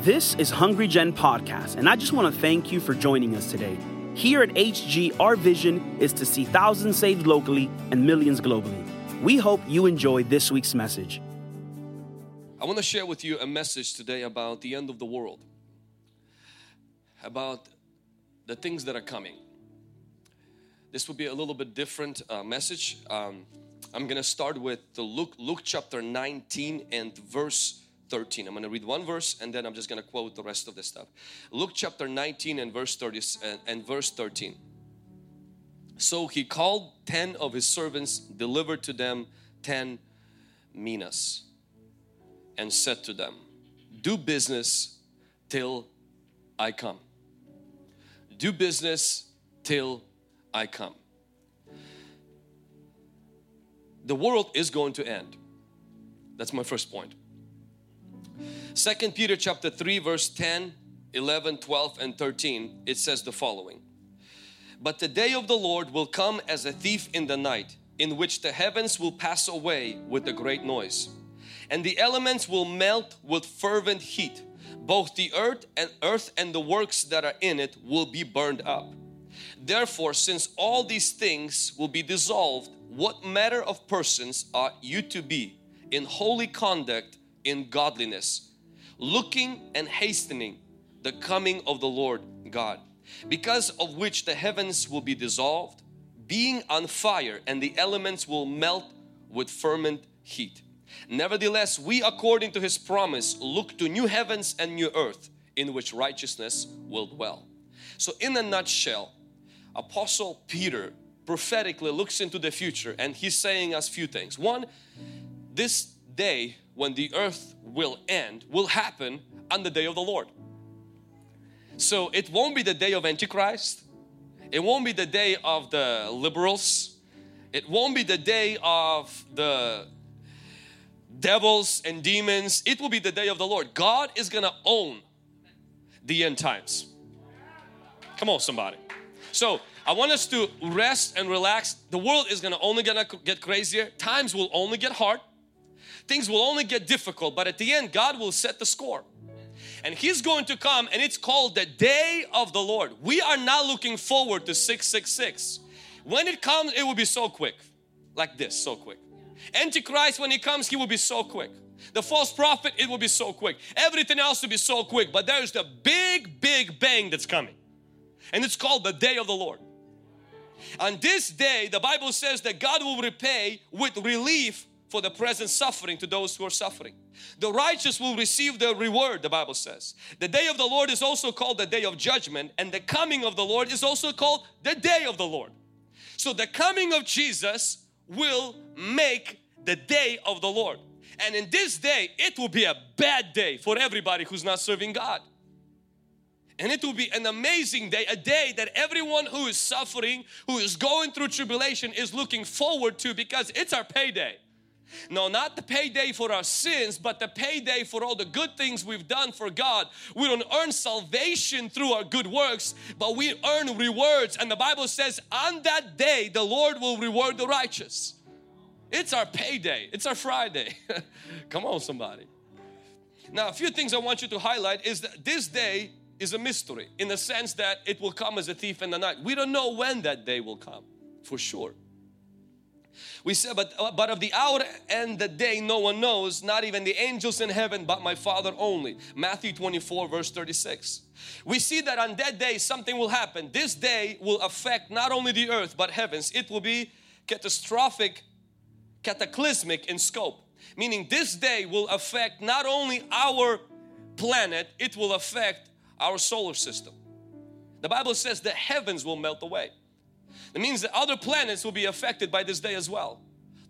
This is Hungry Gen Podcast, and I just want to thank you for joining us today. Here at HG, our vision is to see thousands saved locally and millions globally. We hope you enjoy this week's message. I want to share with you a message today about the end of the world, about the things that are coming. This will be a little bit different uh, message. Um, I'm going to start with the Luke, Luke chapter 19 and verse 13. I'm going to read one verse and then I'm just going to quote the rest of the stuff. Luke chapter 19 and verse 30 and, and verse 13. So he called 10 of his servants, delivered to them 10 minas and said to them, do business till I come. Do business till I come. The world is going to end. That's my first point. Second Peter chapter 3 verse 10, 11, 12 and 13 it says the following. But the day of the Lord will come as a thief in the night in which the heavens will pass away with a great noise and the elements will melt with fervent heat. Both the earth and earth and the works that are in it will be burned up. Therefore since all these things will be dissolved what matter of persons are you to be in holy conduct in godliness looking and hastening the coming of the Lord God, because of which the heavens will be dissolved, being on fire, and the elements will melt with fervent heat. Nevertheless, we according to His promise look to new heavens and new earth in which righteousness will dwell. So in a nutshell, Apostle Peter prophetically looks into the future and he's saying us few things. One, this day when the earth will end will happen on the day of the Lord. So it won't be the day of Antichrist. It won't be the day of the liberals. It won't be the day of the devils and demons. It will be the day of the Lord. God is going to own the end times. Come on somebody. So I want us to rest and relax. The world is going to only gonna get crazier. Times will only get hard things will only get difficult but at the end God will set the score. And he's going to come and it's called the day of the Lord. We are not looking forward to 666 when it comes it will be so quick. Like this so quick. Antichrist when he comes he will be so quick. The false prophet it will be so quick. Everything else will be so quick but there's the big big bang that's coming. And it's called the day of the Lord. On this day the Bible says that God will repay with relief for the present suffering to those who are suffering. The righteous will receive their reward, the Bible says. The day of the Lord is also called the day of judgment, and the coming of the Lord is also called the day of the Lord. So, the coming of Jesus will make the day of the Lord. And in this day, it will be a bad day for everybody who's not serving God. And it will be an amazing day, a day that everyone who is suffering, who is going through tribulation, is looking forward to because it's our payday. No, not the payday for our sins, but the payday for all the good things we've done for God. We don't earn salvation through our good works, but we earn rewards. And the Bible says, on that day, the Lord will reward the righteous. It's our payday, it's our Friday. Come on, somebody. Now, a few things I want you to highlight is that this day is a mystery in the sense that it will come as a thief in the night. We don't know when that day will come for sure. We said, but, uh, but of the hour and the day no one knows, not even the angels in heaven, but my Father only. Matthew 24 verse 36. We see that on that day something will happen. This day will affect not only the earth but heavens. It will be catastrophic, cataclysmic in scope. Meaning this day will affect not only our planet, it will affect our solar system. The Bible says the heavens will melt away. It means that other planets will be affected by this day as well.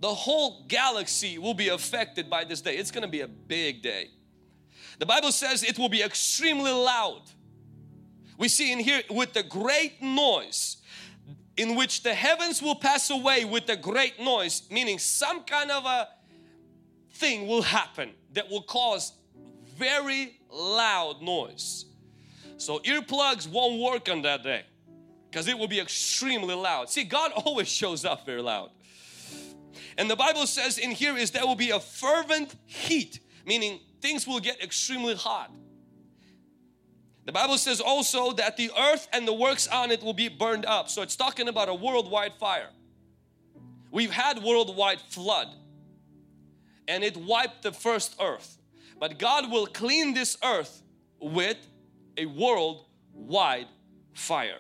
The whole galaxy will be affected by this day. It's going to be a big day. The Bible says it will be extremely loud. We see in here with the great noise in which the heavens will pass away with a great noise, meaning some kind of a thing will happen that will cause very loud noise. So earplugs won't work on that day because it will be extremely loud. See, God always shows up very loud. And the Bible says in here is there will be a fervent heat, meaning things will get extremely hot. The Bible says also that the earth and the works on it will be burned up. So it's talking about a worldwide fire. We've had worldwide flood and it wiped the first earth. But God will clean this earth with a worldwide fire.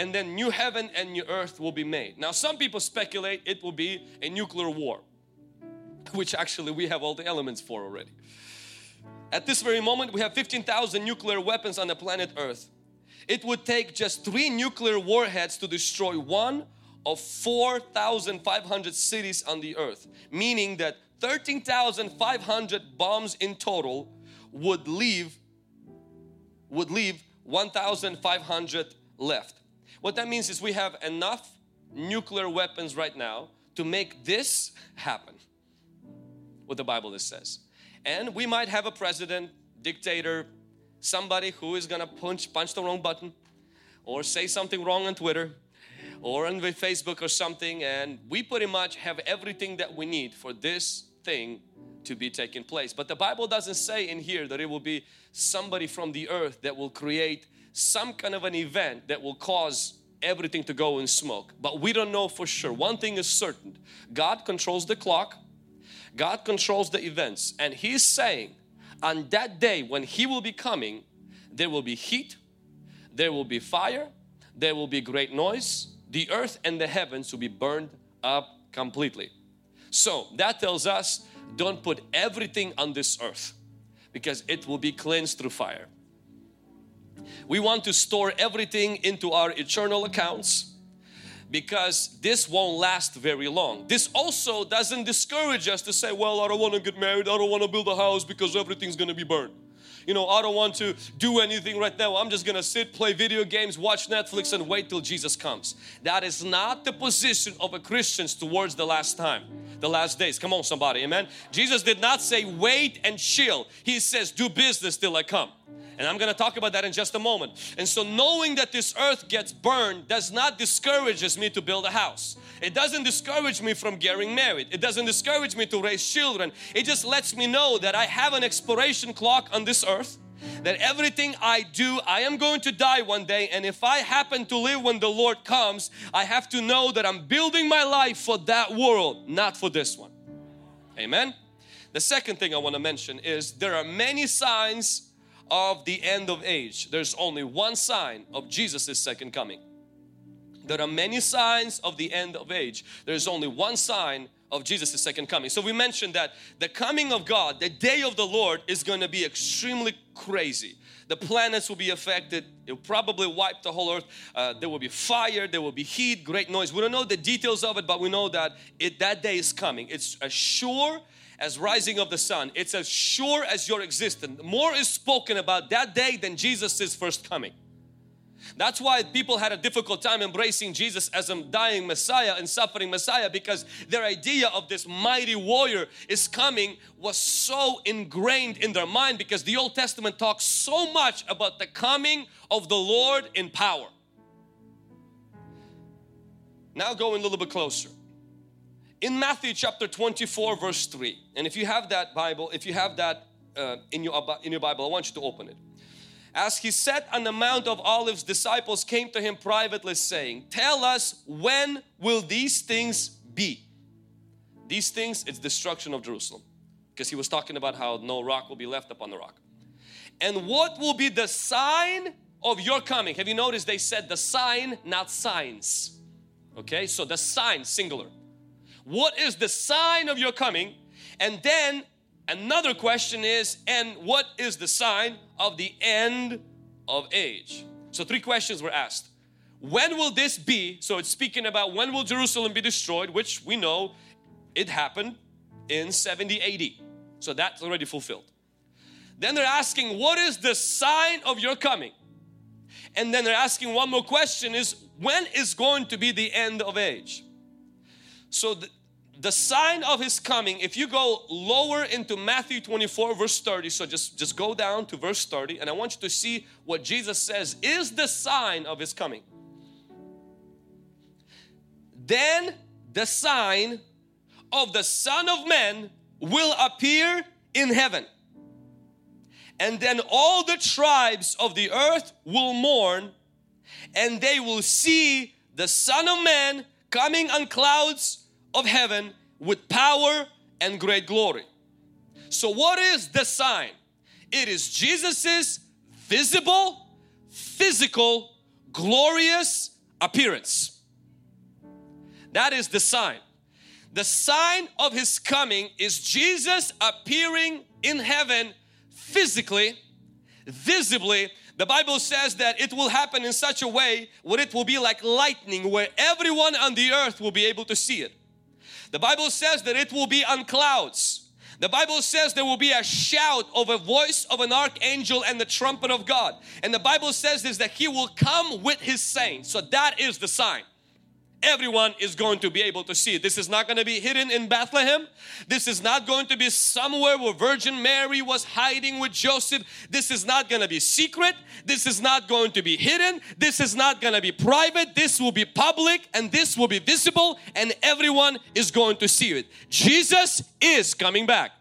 And then new heaven and new earth will be made. Now some people speculate it will be a nuclear war, which actually we have all the elements for already. At this very moment we have 15,000 nuclear weapons on the planet earth. It would take just three nuclear warheads to destroy one of 4,500 cities on the earth, meaning that 13,500 bombs in total would leave would leave 1,500 left. What that means is we have enough nuclear weapons right now to make this happen. What the Bible says. And we might have a president, dictator, somebody who is gonna punch punch the wrong button or say something wrong on Twitter or on Facebook or something and we pretty much have everything that we need for this thing to be taking place. But the Bible doesn't say in here that it will be somebody from the earth that will create some kind of an event that will cause everything to go in smoke. But we don't know for sure. One thing is certain. God controls the clock. God controls the events. And He's saying on that day when He will be coming, there will be heat, there will be fire, there will be great noise, the earth and the heavens will be burned up completely. So that tells us don't put everything on this earth because it will be cleansed through fire. We want to store everything into our eternal accounts because this won't last very long. This also doesn't discourage us to say, well, I don't want to get married, I don't want to build a house because everything's going to be burned you know, I don't want to do anything right now. I'm just gonna sit, play video games, watch Netflix, and wait till Jesus comes. That is not the position of a Christian towards the last time, the last days. Come on, somebody, amen. Jesus did not say wait and chill, He says do business till I come. And I'm going to talk about that in just a moment. And so knowing that this earth gets burned does not discourages me to build a house. It doesn't discourage me from getting married. It doesn't discourage me to raise children. It just lets me know that I have an expiration clock on this earth that everything I do, I am going to die one day. And if I happen to live when the Lord comes, I have to know that I'm building my life for that world, not for this one. Amen. The second thing I want to mention is there are many signs of the end of age. There's only one sign of Jesus' second coming. There are many signs of the end of age. There's only one sign of Jesus' second coming. So we mentioned that the coming of God, the day of the Lord is going to be extremely crazy. The planets will be affected. It will probably wipe the whole earth. Uh, there will be fire, there will be heat, great noise. We don't know the details of it, but we know that it, that day is coming. It's a sure as rising of the sun. It's as sure as your existence. More is spoken about that day than Jesus' first coming. That's why people had a difficult time embracing Jesus as a dying Messiah and suffering Messiah because their idea of this mighty warrior is coming was so ingrained in their mind because the Old Testament talks so much about the coming of the Lord in power. Now going a little bit closer in Matthew chapter 24 verse 3 and if you have that Bible if you have that uh, in your in your Bible I want you to open it. As he sat on the Mount of Olives disciples came to him privately saying tell us when will these things be? These things it's destruction of Jerusalem because he was talking about how no rock will be left upon the rock. And what will be the sign of your coming? Have you noticed they said the sign not signs? Okay so the sign singular what is the sign of your coming? And then another question is, and what is the sign of the end of age? So three questions were asked. When will this be? So it's speaking about when will Jerusalem be destroyed, which we know it happened in 70 AD. So that's already fulfilled. Then they're asking, what is the sign of your coming? And then they're asking one more question is, when is going to be the end of age? So the, the sign of his coming, if you go lower into Matthew 24 verse 30, so just, just go down to verse 30 and I want you to see what Jesus says is the sign of his coming. Then the sign of the Son of Man will appear in heaven. And then all the tribes of the earth will mourn, and they will see the Son of Man coming on clouds of heaven with power and great glory. So, what is the sign? It is Jesus's visible, physical, glorious appearance. That is the sign. The sign of his coming is Jesus appearing in heaven physically, visibly. The Bible says that it will happen in such a way where it will be like lightning, where everyone on the earth will be able to see it. The Bible says that it will be on clouds. The Bible says there will be a shout of a voice of an archangel and the trumpet of God. And the Bible says this that He will come with His saints. So that is the sign everyone is going to be able to see it. This is not going to be hidden in Bethlehem. This is not going to be somewhere where Virgin Mary was hiding with Joseph. This is not going to be secret. This is not going to be hidden. This is not going to be private. This will be public and this will be visible and everyone is going to see it. Jesus is coming back.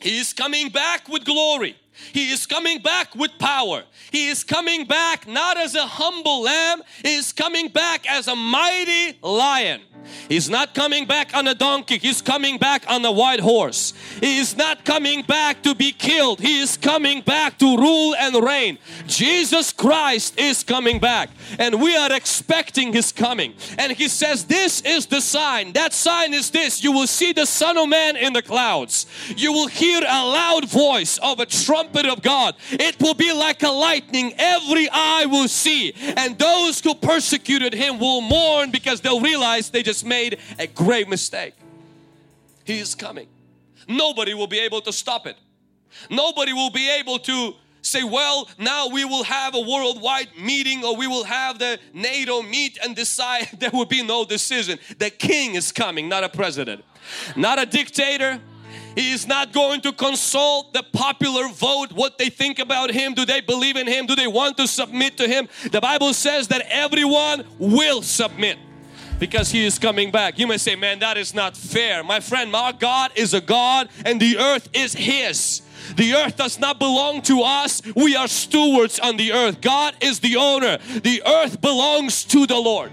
He is coming back with glory. He is coming back with power. He is coming back not as a humble lamb, He is coming back as a mighty lion. He's not coming back on a donkey, he's coming back on a white horse. He is not coming back to be killed, he is coming back to rule and reign. Jesus Christ is coming back, and we are expecting his coming. And he says, This is the sign. That sign is this you will see the Son of Man in the clouds, you will hear a loud voice of a trumpet of God. It will be like a lightning, every eye will see, and those who persecuted him will mourn because they'll realize they just made a grave mistake. He is coming. Nobody will be able to stop it. Nobody will be able to say, well, now we will have a worldwide meeting or we will have the NATO meet and decide. There will be no decision. The king is coming, not a president, not a dictator. He is not going to consult the popular vote, what they think about him. Do they believe in him? Do they want to submit to him? The Bible says that everyone will submit because he is coming back. You may say, man, that is not fair. My friend, our God is a God and the earth is his. The earth does not belong to us. We are stewards on the earth. God is the owner. The earth belongs to the Lord.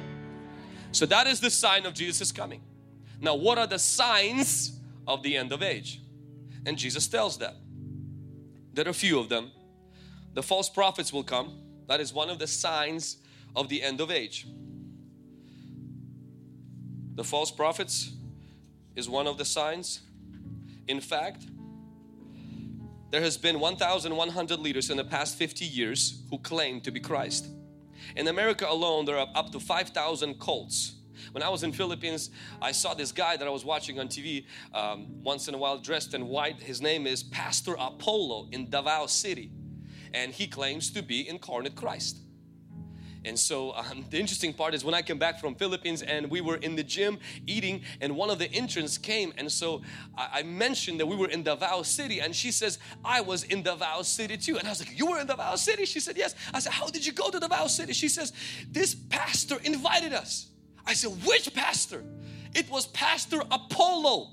So that is the sign of Jesus coming. Now, what are the signs of the end of age? And Jesus tells them. There are a few of them. The false prophets will come. That is one of the signs of the end of age. The false prophets is one of the signs. In fact, there has been 1,100 leaders in the past 50 years who claim to be Christ. In America alone, there are up to 5,000 cults. When I was in Philippines, I saw this guy that I was watching on TV um, once in a while dressed in white. His name is Pastor Apollo in Davao City. And he claims to be incarnate Christ. And so um, the interesting part is when I came back from Philippines and we were in the gym eating and one of the interns came and so I, I mentioned that we were in Davao City and she says, I was in Davao City too. And I was like, you were in Davao City? She said, yes. I said, how did you go to Davao City? She says, this pastor invited us. I said, which pastor? It was Pastor Apollo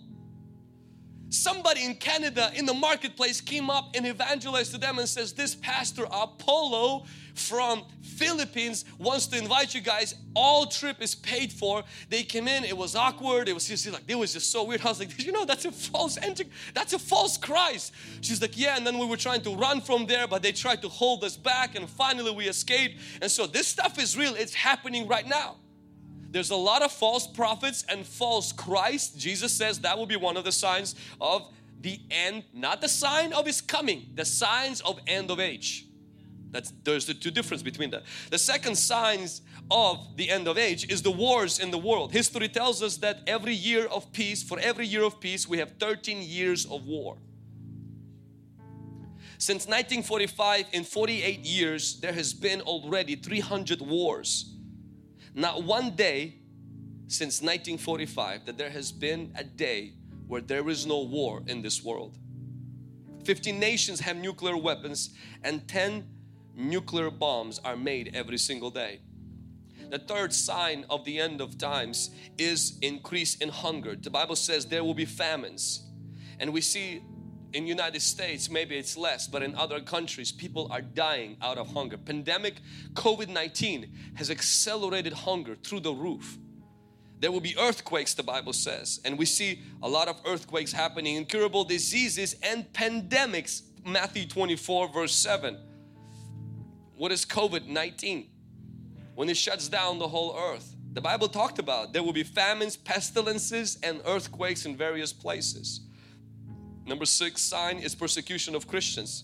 somebody in Canada in the marketplace came up and evangelized to them and says this pastor Apollo from Philippines wants to invite you guys. All trip is paid for. They came in it was awkward it was just like it was just so weird. I was like you know that's a false entry that's a false Christ? She's like yeah and then we were trying to run from there but they tried to hold us back and finally we escaped. And so this stuff is real it's happening right now there's a lot of false prophets and false Christ. Jesus says that will be one of the signs of the end, not the sign of his coming, the signs of end of age. That's there's the two difference between that. The second signs of the end of age is the wars in the world. History tells us that every year of peace, for every year of peace, we have 13 years of war. Since 1945, in 48 years, there has been already 300 wars not one day since 1945 that there has been a day where there is no war in this world. 15 nations have nuclear weapons and 10 nuclear bombs are made every single day. The third sign of the end of times is increase in hunger. The Bible says there will be famines. And we see in United States maybe it's less but in other countries people are dying out of hunger. Pandemic COVID-19 has accelerated hunger through the roof. There will be earthquakes the Bible says and we see a lot of earthquakes happening incurable diseases and pandemics. Matthew 24 verse 7 what is COVID-19 when it shuts down the whole earth. The Bible talked about there will be famines pestilences and earthquakes in various places Number six sign is persecution of Christians.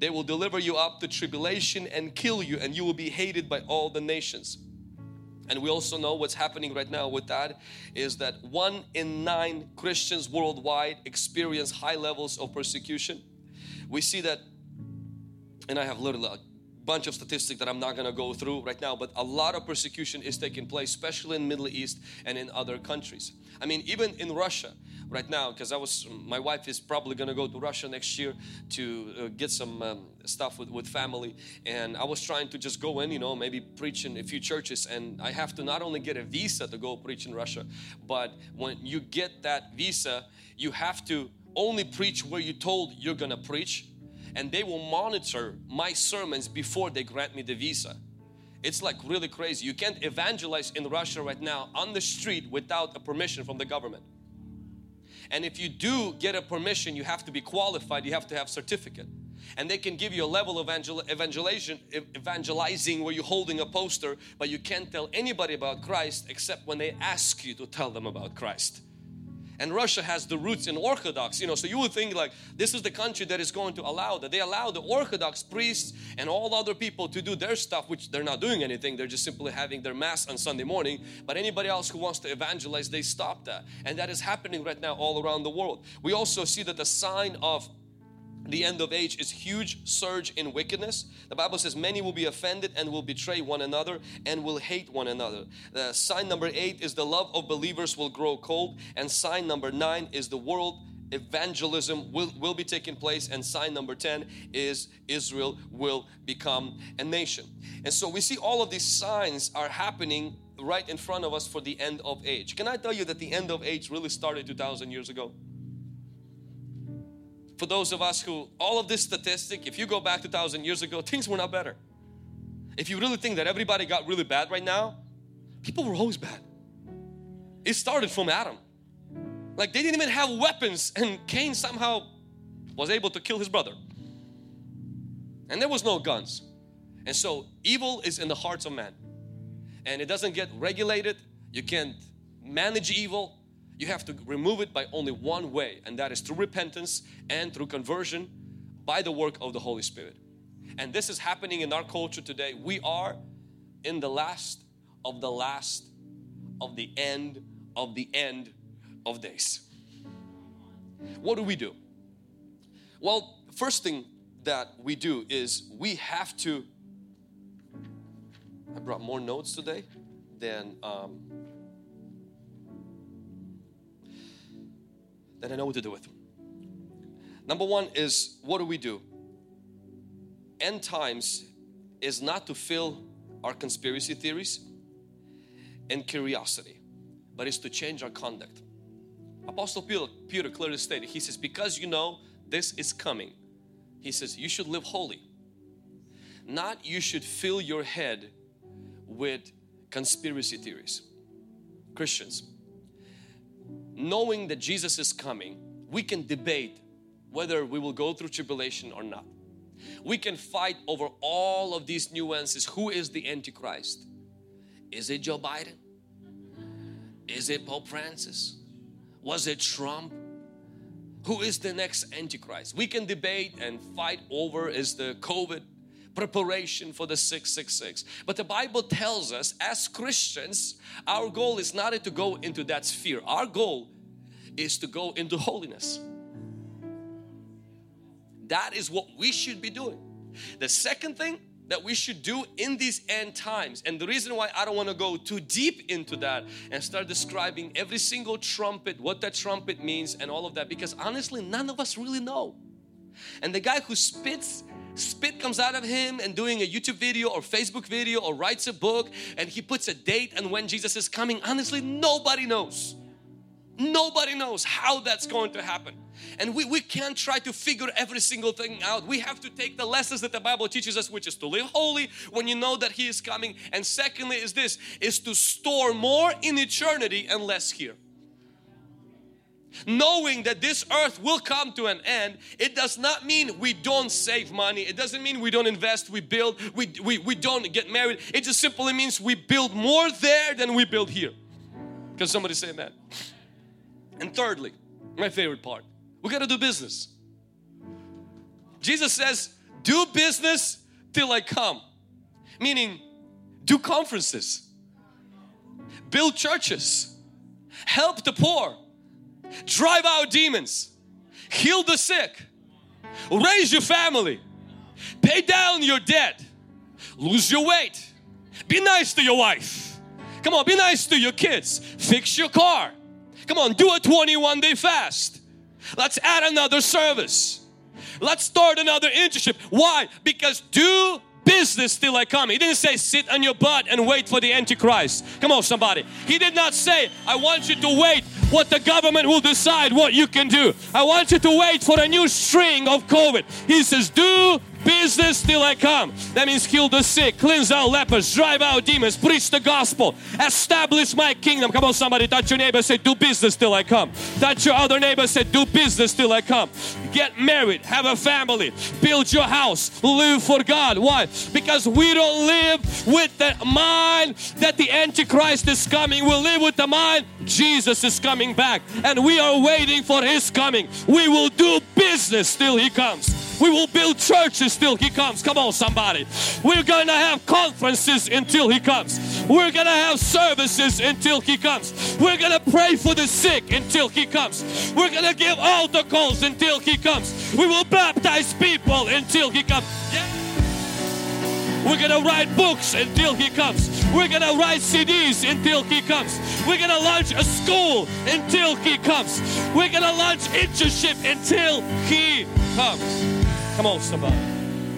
They will deliver you up to tribulation and kill you and you will be hated by all the nations. And we also know what's happening right now with that is that one in nine Christians worldwide experience high levels of persecution. We see that, and I have literally bunch of statistics that I'm not going to go through right now, but a lot of persecution is taking place, especially in Middle East and in other countries. I mean, even in Russia, right now because I was my wife is probably gonna go to Russia next year to uh, get some um, stuff with, with family. And I was trying to just go in you know maybe preach in a few churches. And I have to not only get a visa to go preach in Russia but when you get that visa you have to only preach where you told you're gonna preach and they will monitor my sermons before they grant me the visa. It's like really crazy. You can't evangelize in Russia right now on the street without a permission from the government. And if you do get a permission, you have to be qualified, you have to have certificate. And they can give you a level of evangel evangelization, evangelizing where you're holding a poster, but you can't tell anybody about Christ except when they ask you to tell them about Christ and Russia has the roots in Orthodox you know so you would think like this is the country that is going to allow that. They allow the Orthodox priests and all other people to do their stuff which they're not doing anything. They're just simply having their mass on Sunday morning. But anybody else who wants to evangelize they stop that. And that is happening right now all around the world. We also see that the sign of the end of age is huge surge in wickedness. The bible says many will be offended and will betray one another and will hate one another. The sign number eight is the love of believers will grow cold and sign number nine is the world evangelism will, will be taking place and sign number 10 is Israel will become a nation. And so we see all of these signs are happening right in front of us for the end of age. Can I tell you that the end of age really started 2,000 years ago for those of us who all of this statistic if you go back 2,000 years ago things were not better. If you really think that everybody got really bad right now people were always bad. It started from Adam. Like they didn't even have weapons and Cain somehow was able to kill his brother. And there was no guns. And so evil is in the hearts of man. And it doesn't get regulated. You can't manage evil you have to remove it by only one way and that is through repentance and through conversion by the work of the Holy Spirit. And this is happening in our culture today. We are in the last of the last of the end of the end of days. What do we do? Well, first thing that we do is we have to I brought more notes today than um, then I know what to do with. Number one is what do we do? End times is not to fill our conspiracy theories and curiosity, but it's to change our conduct. Apostle Peter, Peter clearly stated, he says, because you know this is coming, he says, you should live holy. Not you should fill your head with conspiracy theories. Christians, knowing that Jesus is coming, we can debate whether we will go through tribulation or not. We can fight over all of these nuances. Who is the Antichrist? Is it Joe Biden? Is it Pope Francis? Was it Trump? Who is the next Antichrist? We can debate and fight over is the COVID preparation for the 666. But the Bible tells us as Christians, our goal is not to go into that sphere. Our goal is to go into holiness. That is what we should be doing. The second thing that we should do in these end times and the reason why I don't want to go too deep into that and start describing every single trumpet what that trumpet means and all of that because honestly none of us really know and the guy who spits spit comes out of him and doing a YouTube video or Facebook video or writes a book and he puts a date and when Jesus is coming honestly nobody knows Nobody knows how that's going to happen. And we, we can't try to figure every single thing out. We have to take the lessons that the Bible teaches us, which is to live holy when you know that He is coming. And secondly is this, is to store more in eternity and less here knowing that this earth will come to an end it does not mean we don't save money. It doesn't mean we don't invest we build we, we, we don't get married. It just simply means we build more there than we build here. Can somebody say that and thirdly my favorite part we got to do business. Jesus says do business till I come meaning do conferences build churches help the poor drive out demons, heal the sick, raise your family, pay down your debt, lose your weight, be nice to your wife. Come on, be nice to your kids, fix your car. Come on, do a 21 day fast. Let's add another service. Let's start another internship. Why? Because do business till I come. He didn't say sit on your butt and wait for the Antichrist. Come on, somebody. He did not say, I want you to wait what the government will decide what you can do. I want you to wait for a new string of COVID. He says, do business till I come. That means heal the sick, cleanse out lepers, drive out demons, preach the gospel, establish my kingdom. Come on, somebody, touch your neighbor, say, do business till I come. Touch your other neighbor, say, do business till I come. Get married, have a family, build your house, live for God. Why? Because we don't live with the mind that the Antichrist is coming. We live with the mind Jesus is coming back and we are waiting for His coming. We will do business till He comes. We will build churches till He comes. Come on, somebody. We're going to have conferences until He comes. We're going to have services until He comes. We're going to pray for the sick until He comes. We're going to give altar calls until He comes. We will baptize people until He comes. Yeah. We're gonna write books until He comes. We're gonna write CDs until He comes. We're gonna launch a school until He comes. We're gonna launch internship until He comes. Come on, somebody.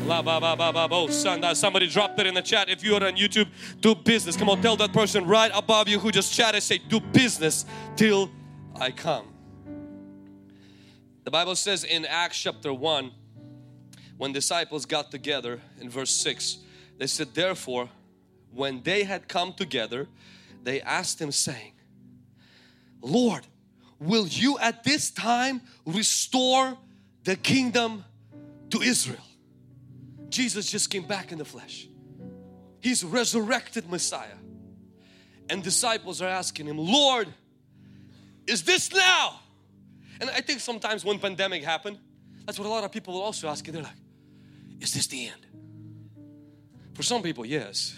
La ba ba ba ba bo Somebody dropped it in the chat. If you are on YouTube, do business. Come on, tell that person right above you who just chatted, say, do business till I come. The Bible says in Acts chapter 1, when disciples got together in verse 6, they said, Therefore, when they had come together, they asked him, saying, Lord, will you at this time restore the kingdom to Israel. Jesus just came back in the flesh. He's resurrected Messiah. And disciples are asking him, Lord, is this now? And I think sometimes when pandemic happened, that's what a lot of people will also ask. They're like, is this the end? For some people, yes.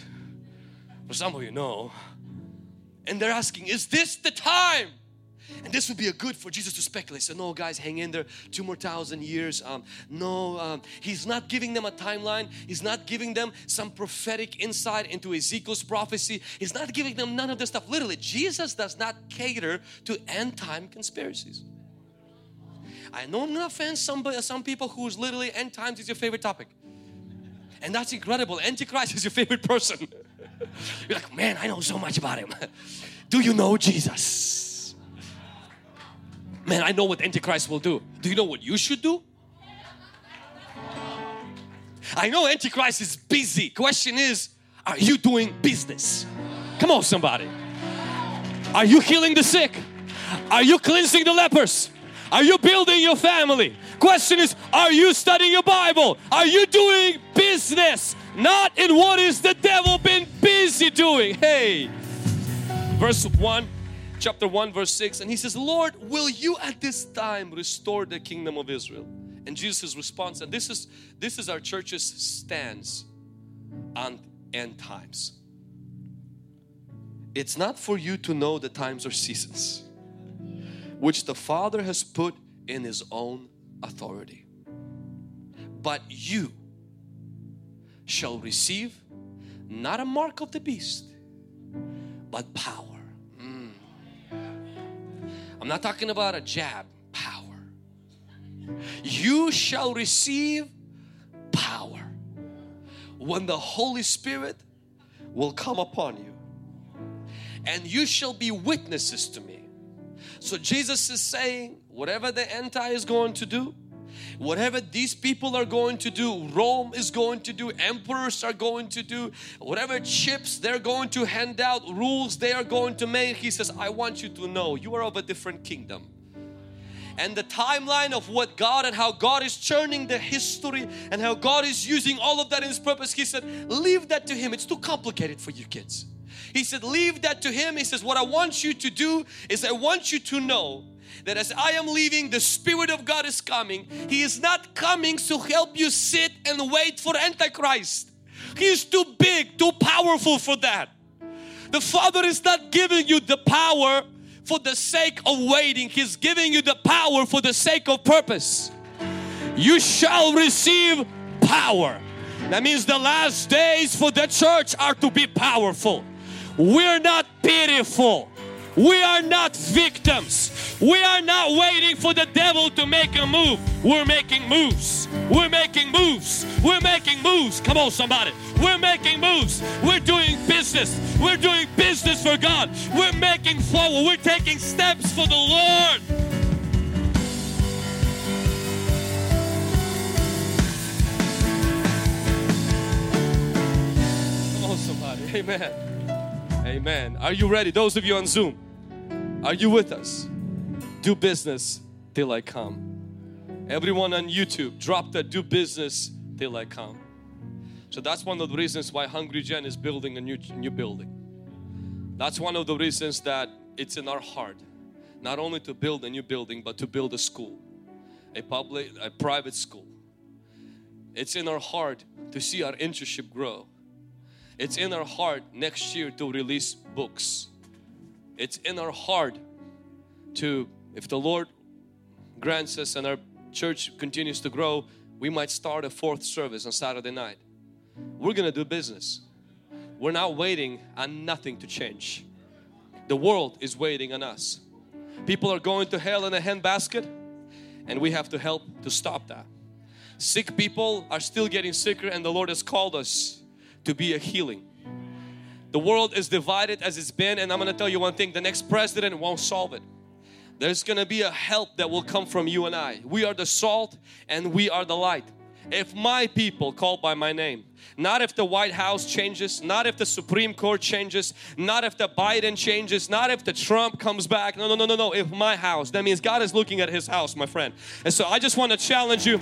For some of you, no. And they're asking, is this the time? And this would be a good for Jesus to speculate. So, no, guys, hang in there. Two more thousand years. Um, no, um, he's not giving them a timeline. He's not giving them some prophetic insight into Ezekiel's prophecy. He's not giving them none of this stuff. Literally, Jesus does not cater to end time conspiracies. I know I'm gonna offend some, some people who's literally end times is your favorite topic. And that's incredible. Antichrist is your favorite person. You're like, man, I know so much about him. Do you know Jesus? Man, I know what Antichrist will do. Do you know what you should do? I know Antichrist is busy. Question is, are you doing business? Come on, somebody. Are you healing the sick? Are you cleansing the lepers? Are you building your family? Question is, are you studying your Bible? Are you doing business? Not in what is the devil been busy doing. Hey, verse 1 chapter 1 verse 6 and he says Lord will you at this time restore the kingdom of Israel? And Jesus' response and this is this is our church's stance on end times. It's not for you to know the times or seasons which the Father has put in his own authority but you shall receive not a mark of the beast but power I'm not talking about a jab, power. You shall receive power when the Holy Spirit will come upon you, and you shall be witnesses to me, So Jesus is saying, whatever the anti is going to do, whatever these people are going to do, Rome is going to do, emperors are going to do, whatever chips they're going to hand out, rules they are going to make, He says, I want you to know you are of a different kingdom and the timeline of what God and how God is churning the history and how God is using all of that in His purpose. He said, leave that to Him. It's too complicated for you kids. He said, leave that to Him. He says, what I want you to do is I want you to know that as I am leaving, the Spirit of God is coming. He is not coming to help you sit and wait for Antichrist. He is too big, too powerful for that. The Father is not giving you the power for the sake of waiting. He's giving you the power for the sake of purpose. You shall receive power. That means the last days for the church are to be powerful. We're not pitiful. We are not victims. We are not waiting for the devil to make a move. We're making moves. We're making moves. We're making moves. Come on, somebody. We're making moves. We're doing business. We're doing business for God. We're making forward. We're taking steps for the Lord. Come on, somebody. Amen. Amen. Are you ready? Those of you on Zoom, are you with us? Do business till I come. Everyone on YouTube, drop that do business till I come. So that's one of the reasons why Hungry Gen is building a new, new building. That's one of the reasons that it's in our heart not only to build a new building but to build a school, a public, a private school. It's in our heart to see our internship grow. It's in our heart next year to release books. It's in our heart to, if the Lord grants us and our church continues to grow, we might start a fourth service on Saturday night. We're gonna do business. We're not waiting on nothing to change. The world is waiting on us. People are going to hell in a handbasket and we have to help to stop that. Sick people are still getting sicker and the Lord has called us to be a healing. The world is divided as it's been and I'm going to tell you one thing, the next president won't solve it. There's going to be a help that will come from you and I. We are the salt and we are the light. If my people called by my name, not if the White House changes, not if the Supreme Court changes, not if the Biden changes, not if the Trump comes back. No, no, no, no, no. If my house, that means God is looking at his house, my friend. And so I just want to challenge you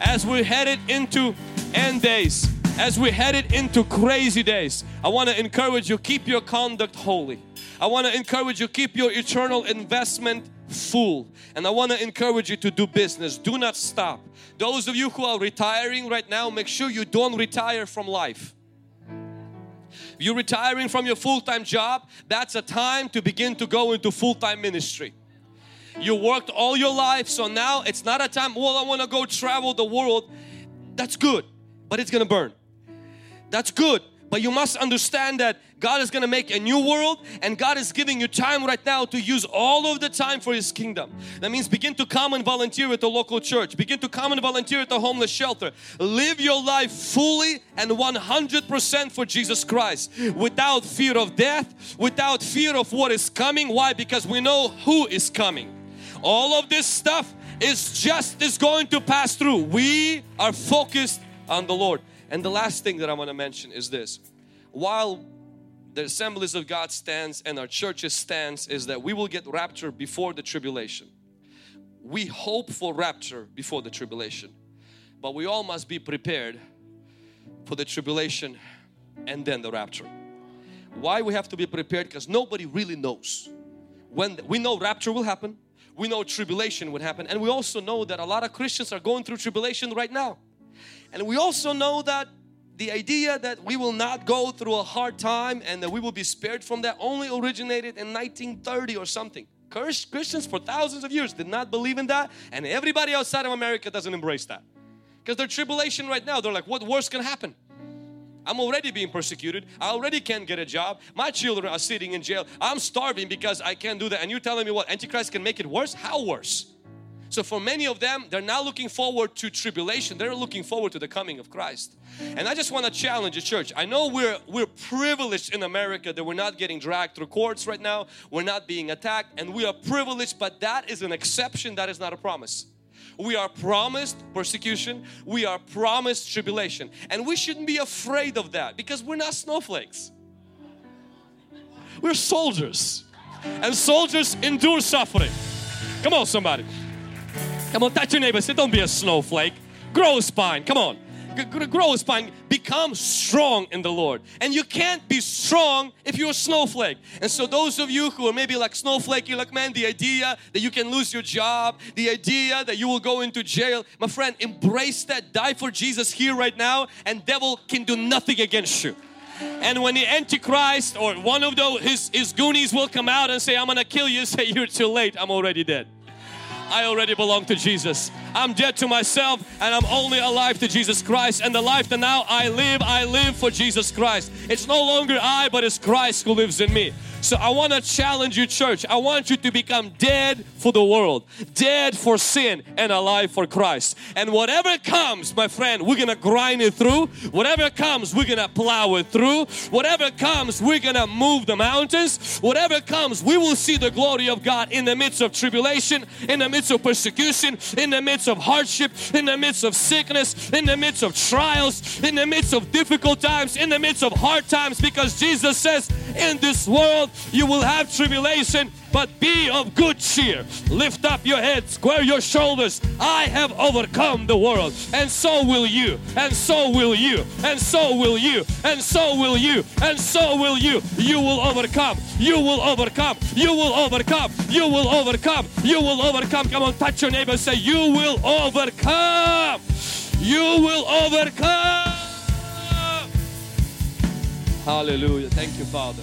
as we're headed into end days, as we're headed into crazy days, I want to encourage you keep your conduct holy. I want to encourage you keep your eternal investment full. And I want to encourage you to do business. Do not stop. Those of you who are retiring right now, make sure you don't retire from life. If you're retiring from your full-time job, that's a time to begin to go into full-time ministry. You worked all your life, so now it's not a time, well, I want to go travel the world. That's good, but it's going to burn. That's good, but you must understand that God is going to make a new world and God is giving you time right now to use all of the time for His kingdom. That means begin to come and volunteer at the local church. Begin to come and volunteer at the homeless shelter. Live your life fully and 100% for Jesus Christ without fear of death, without fear of what is coming. Why? Because we know who is coming. All of this stuff is just is going to pass through. We are focused on the Lord. And the last thing that I want to mention is this. While the assemblies of God stands and our churches stands is that we will get rapture before the tribulation. We hope for rapture before the tribulation. But we all must be prepared for the tribulation and then the rapture. Why we have to be prepared? Because nobody really knows. When we know rapture will happen, we know tribulation would happen and we also know that a lot of Christians are going through tribulation right now. And we also know that the idea that we will not go through a hard time and that we will be spared from that only originated in 1930 or something. Cursed Christians for thousands of years did not believe in that and everybody outside of America doesn't embrace that. Because their tribulation right now, they're like, what worse can happen? I'm already being persecuted. I already can't get a job. My children are sitting in jail. I'm starving because I can't do that. And you're telling me what? Antichrist can make it worse? How worse? So for many of them, they're not looking forward to tribulation. They're looking forward to the coming of Christ. And I just want to challenge the church. I know we're we're privileged in America that we're not getting dragged through courts right now. We're not being attacked and we are privileged, but that is an exception, that is not a promise. We are promised persecution. We are promised tribulation. And we shouldn't be afraid of that because we're not snowflakes. We're soldiers. And soldiers endure suffering. Come on, somebody. Come on, touch your neighbor. Say, don't be a snowflake. Grow a spine. Come on. Grow a spine. Become strong in the Lord. And you can't be strong if you're a snowflake. And so, those of you who are maybe like snowflake, you're like, man, the idea that you can lose your job, the idea that you will go into jail, my friend, embrace that. Die for Jesus here right now, and devil can do nothing against you. And when the Antichrist or one of those his, his goonies will come out and say, I'm gonna kill you, say you're too late, I'm already dead. I already belong to Jesus. I'm dead to myself and I'm only alive to Jesus Christ. And the life that now I live, I live for Jesus Christ. It's no longer I, but it's Christ who lives in me. So I want to challenge you, church. I want you to become dead for the world, dead for sin, and alive for Christ. And whatever comes, my friend, we're gonna grind it through. Whatever comes, we're gonna plow it through. Whatever comes, we're gonna move the mountains. Whatever comes, we will see the glory of God in the midst of tribulation, in the midst of persecution, in the midst of hardship, in the midst of sickness, in the midst of trials, in the midst of difficult times, in the midst of hard times, because Jesus says, In this world, you will have tribulation, but be of good cheer. Lift up your head, square your shoulders. I have overcome the world, and so will you, and so will you, and so will you, and so will you, and so will you. You will overcome, you will overcome, you will overcome, you will overcome, you will overcome. Come on, touch your neighbor, say, You will overcome, you will overcome. Hallelujah. Thank you, Father.